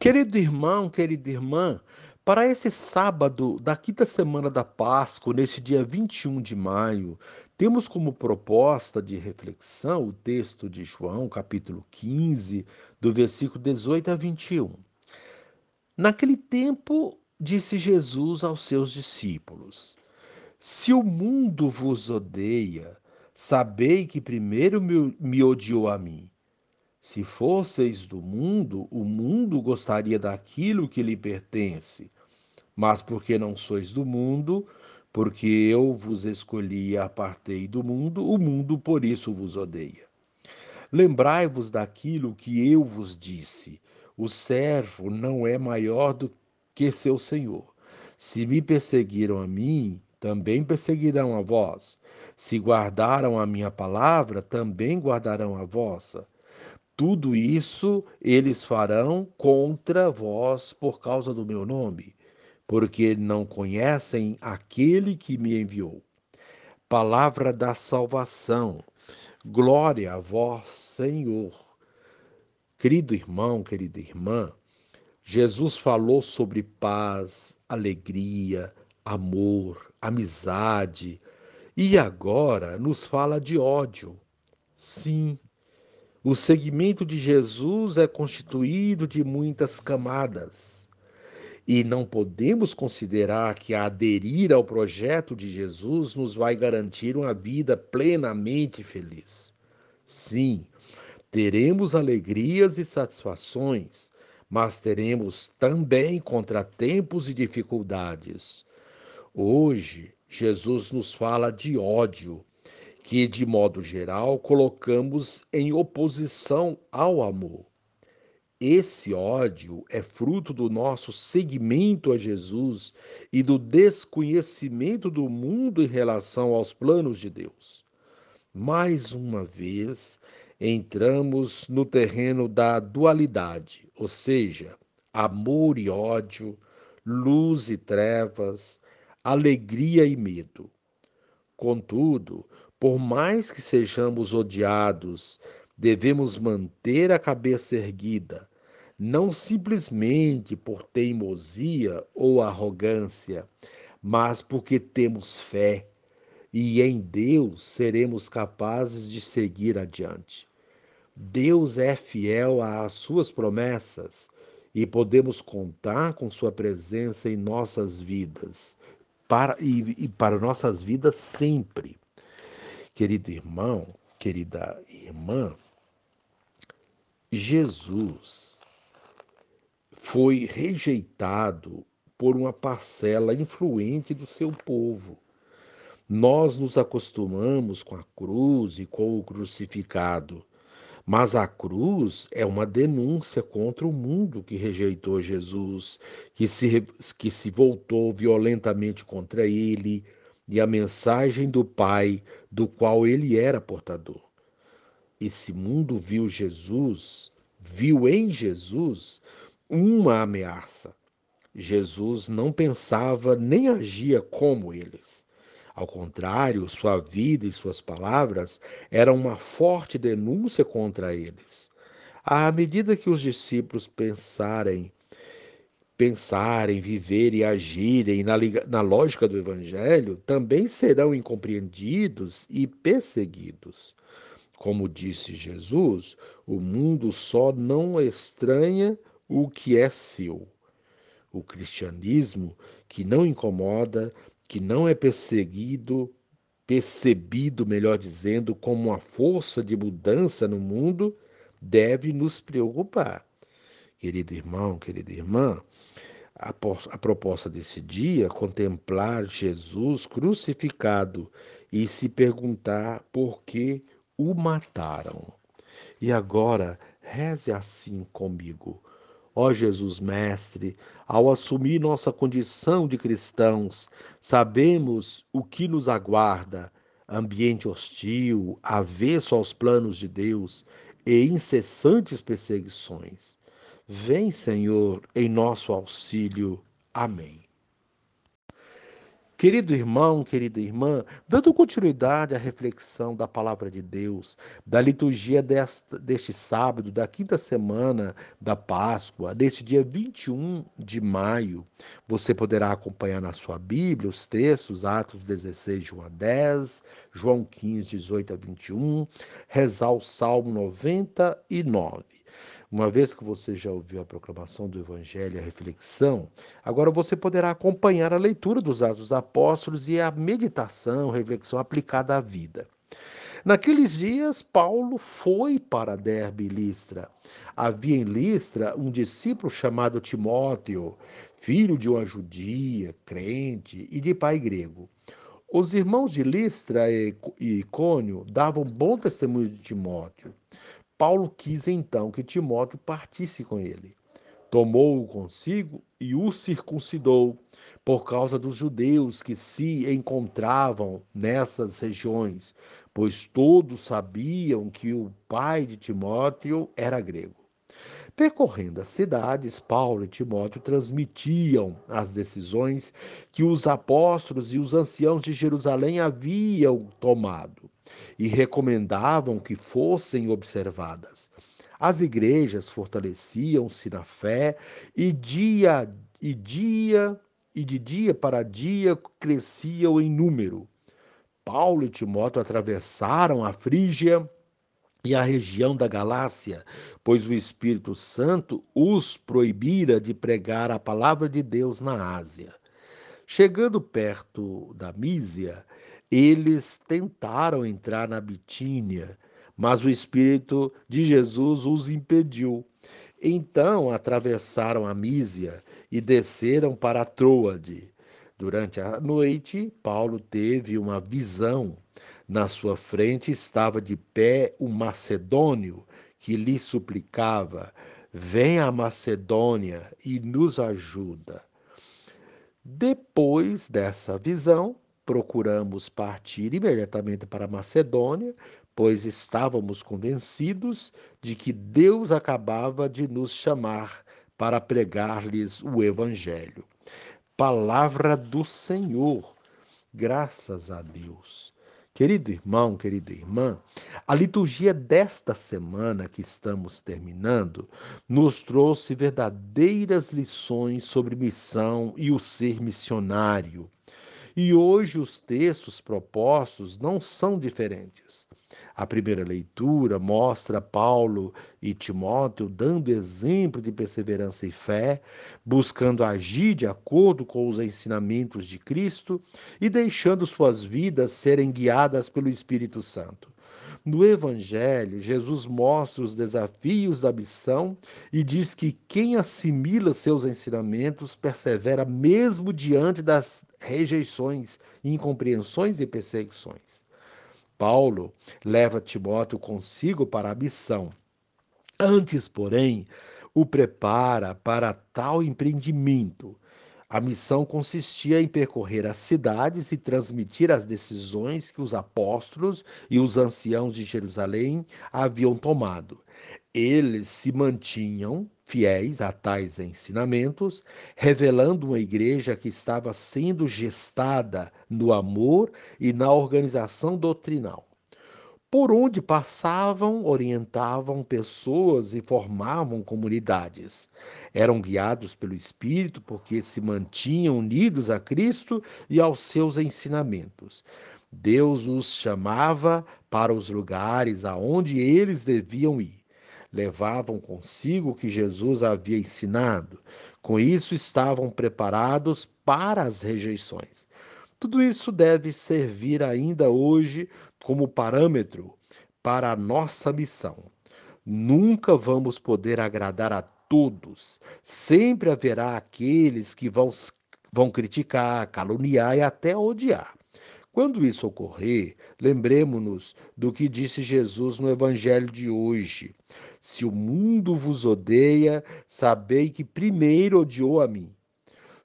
Querido irmão, querida irmã, para esse sábado da quinta semana da Páscoa, nesse dia 21 de maio, temos como proposta de reflexão o texto de João, capítulo 15, do versículo 18 a 21. Naquele tempo, disse Jesus aos seus discípulos: Se o mundo vos odeia, sabei que primeiro me odiou a mim. Se fosseis do mundo, o mundo gostaria daquilo que lhe pertence. Mas porque não sois do mundo, porque eu vos escolhi e apartei do mundo, o mundo por isso vos odeia. Lembrai-vos daquilo que eu vos disse: o servo não é maior do que seu senhor. Se me perseguiram a mim, também perseguirão a vós. Se guardaram a minha palavra, também guardarão a vossa. Tudo isso eles farão contra vós por causa do meu nome, porque não conhecem aquele que me enviou. Palavra da salvação. Glória a vós, Senhor. Querido irmão, querida irmã, Jesus falou sobre paz, alegria, amor, amizade e agora nos fala de ódio. Sim, o segmento de Jesus é constituído de muitas camadas. E não podemos considerar que aderir ao projeto de Jesus nos vai garantir uma vida plenamente feliz. Sim, teremos alegrias e satisfações, mas teremos também contratempos e dificuldades. Hoje, Jesus nos fala de ódio, que, de modo geral, colocamos em oposição ao amor. Esse ódio é fruto do nosso seguimento a Jesus e do desconhecimento do mundo em relação aos planos de Deus. Mais uma vez, entramos no terreno da dualidade, ou seja, amor e ódio, luz e trevas, alegria e medo. Contudo, por mais que sejamos odiados, devemos manter a cabeça erguida, não simplesmente por teimosia ou arrogância, mas porque temos fé e em Deus seremos capazes de seguir adiante. Deus é fiel às suas promessas e podemos contar com sua presença em nossas vidas, para, e, e para nossas vidas sempre. Querido irmão, querida irmã, Jesus foi rejeitado por uma parcela influente do seu povo. Nós nos acostumamos com a cruz e com o crucificado, mas a cruz é uma denúncia contra o mundo que rejeitou Jesus, que se, que se voltou violentamente contra ele, e a mensagem do Pai, do qual ele era portador. Esse mundo viu Jesus, viu em Jesus uma ameaça. Jesus não pensava nem agia como eles. Ao contrário, sua vida e suas palavras eram uma forte denúncia contra eles. À medida que os discípulos pensarem pensarem, viverem e agirem na, na lógica do Evangelho, também serão incompreendidos e perseguidos. Como disse Jesus, o mundo só não estranha o que é seu. O cristianismo, que não incomoda, que não é perseguido, percebido, melhor dizendo, como uma força de mudança no mundo, deve nos preocupar. Querido irmão, querida irmã, a, a proposta desse dia contemplar Jesus crucificado e se perguntar por que o mataram. E agora, reze assim comigo. Ó Jesus Mestre, ao assumir nossa condição de cristãos, sabemos o que nos aguarda: ambiente hostil, avesso aos planos de Deus e incessantes perseguições. Vem, Senhor, em nosso auxílio. Amém. Querido irmão, querida irmã, dando continuidade à reflexão da palavra de Deus, da liturgia desta, deste sábado, da quinta semana da Páscoa, deste dia 21 de maio, você poderá acompanhar na sua Bíblia os textos, Atos 16, de 1 a 10, João 15, 18 a 21, rezar o Salmo 99. Uma vez que você já ouviu a proclamação do Evangelho e a reflexão, agora você poderá acompanhar a leitura dos Atos dos Apóstolos e a meditação, reflexão aplicada à vida. Naqueles dias, Paulo foi para Derbe e Listra. Havia em Listra um discípulo chamado Timóteo, filho de uma judia, crente e de pai grego. Os irmãos de Listra e Icônio davam bom testemunho de Timóteo. Paulo quis então que Timóteo partisse com ele. Tomou-o consigo e o circuncidou, por causa dos judeus que se encontravam nessas regiões, pois todos sabiam que o pai de Timóteo era grego. Percorrendo as cidades, Paulo e Timóteo transmitiam as decisões que os apóstolos e os anciãos de Jerusalém haviam tomado e recomendavam que fossem observadas. As igrejas fortaleciam-se na fé e dia e dia e de dia para dia cresciam em número. Paulo e Timóteo atravessaram a Frígia e a região da Galácia, pois o Espírito Santo os proibira de pregar a palavra de Deus na Ásia. Chegando perto da Mísia, eles tentaram entrar na Bitínia, mas o Espírito de Jesus os impediu. Então atravessaram a Mísia e desceram para Troade. Durante a noite, Paulo teve uma visão. Na sua frente estava de pé um macedônio que lhe suplicava: Venha a Macedônia e nos ajuda. Depois dessa visão, procuramos partir imediatamente para Macedônia, pois estávamos convencidos de que Deus acabava de nos chamar para pregar-lhes o Evangelho. Palavra do Senhor, graças a Deus. Querido irmão, querida irmã, a liturgia desta semana que estamos terminando nos trouxe verdadeiras lições sobre missão e o ser missionário. E hoje os textos propostos não são diferentes. A primeira leitura mostra Paulo e Timóteo dando exemplo de perseverança e fé, buscando agir de acordo com os ensinamentos de Cristo e deixando suas vidas serem guiadas pelo Espírito Santo. No Evangelho, Jesus mostra os desafios da missão e diz que quem assimila seus ensinamentos persevera mesmo diante das rejeições, incompreensões e perseguições. Paulo leva Timóteo consigo para a missão. Antes, porém, o prepara para tal empreendimento a missão consistia em percorrer as cidades e transmitir as decisões que os apóstolos e os anciãos de Jerusalém haviam tomado. Eles se mantinham fiéis a tais ensinamentos, revelando uma igreja que estava sendo gestada no amor e na organização doutrinal por onde passavam, orientavam pessoas e formavam comunidades. Eram guiados pelo Espírito porque se mantinham unidos a Cristo e aos seus ensinamentos. Deus os chamava para os lugares aonde eles deviam ir. Levavam consigo o que Jesus havia ensinado. Com isso, estavam preparados para as rejeições. Tudo isso deve servir ainda hoje como parâmetro para a nossa missão. Nunca vamos poder agradar a todos. Sempre haverá aqueles que vão, vão criticar, caluniar e até odiar. Quando isso ocorrer, lembremos-nos do que disse Jesus no Evangelho de hoje. Se o mundo vos odeia, sabei que primeiro odiou a mim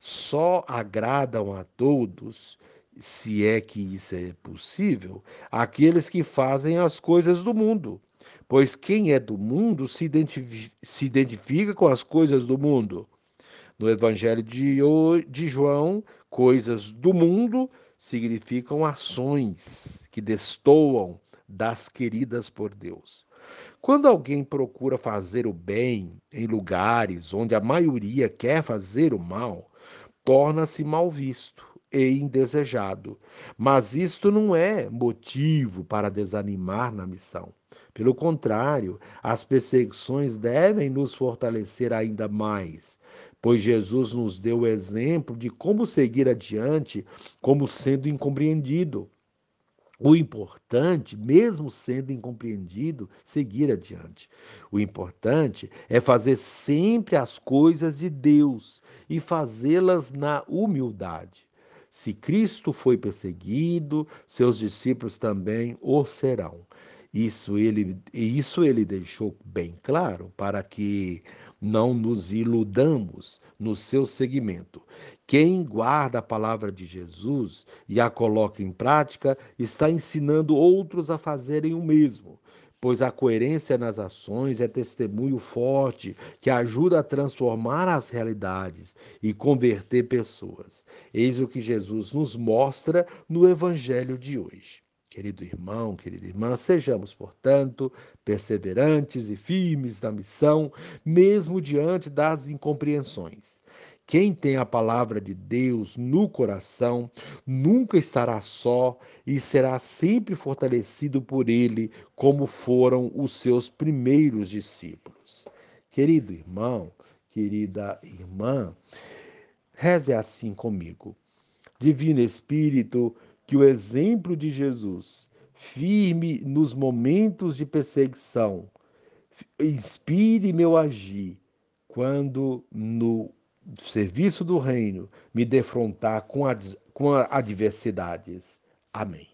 só agradam a todos, se é que isso é possível, aqueles que fazem as coisas do mundo. Pois quem é do mundo se se identifica com as coisas do mundo. No Evangelho de, de João, Coisas do mundo significam ações que destoam das queridas por Deus. Quando alguém procura fazer o bem em lugares onde a maioria quer fazer o mal, torna-se mal visto e indesejado. Mas isto não é motivo para desanimar na missão. Pelo contrário, as perseguições devem nos fortalecer ainda mais, pois Jesus nos deu o exemplo de como seguir adiante como sendo incompreendido. O importante, mesmo sendo incompreendido, seguir adiante. O importante é fazer sempre as coisas de Deus e fazê-las na humildade. Se Cristo foi perseguido, seus discípulos também o serão. Isso ele, isso ele deixou bem claro para que não nos iludamos no seu seguimento. Quem guarda a palavra de Jesus e a coloca em prática está ensinando outros a fazerem o mesmo pois a coerência nas ações é testemunho forte que ajuda a transformar as realidades e converter pessoas. Eis o que Jesus nos mostra no Evangelho de hoje. Querido irmão, querida irmã, sejamos, portanto, perseverantes e firmes na missão, mesmo diante das incompreensões. Quem tem a palavra de Deus no coração nunca estará só e será sempre fortalecido por ele, como foram os seus primeiros discípulos. Querido irmão, querida irmã, reze assim comigo. Divino Espírito, que o exemplo de Jesus, firme nos momentos de perseguição, inspire meu agir quando no serviço do reino me defrontar com, com adversidades. Amém.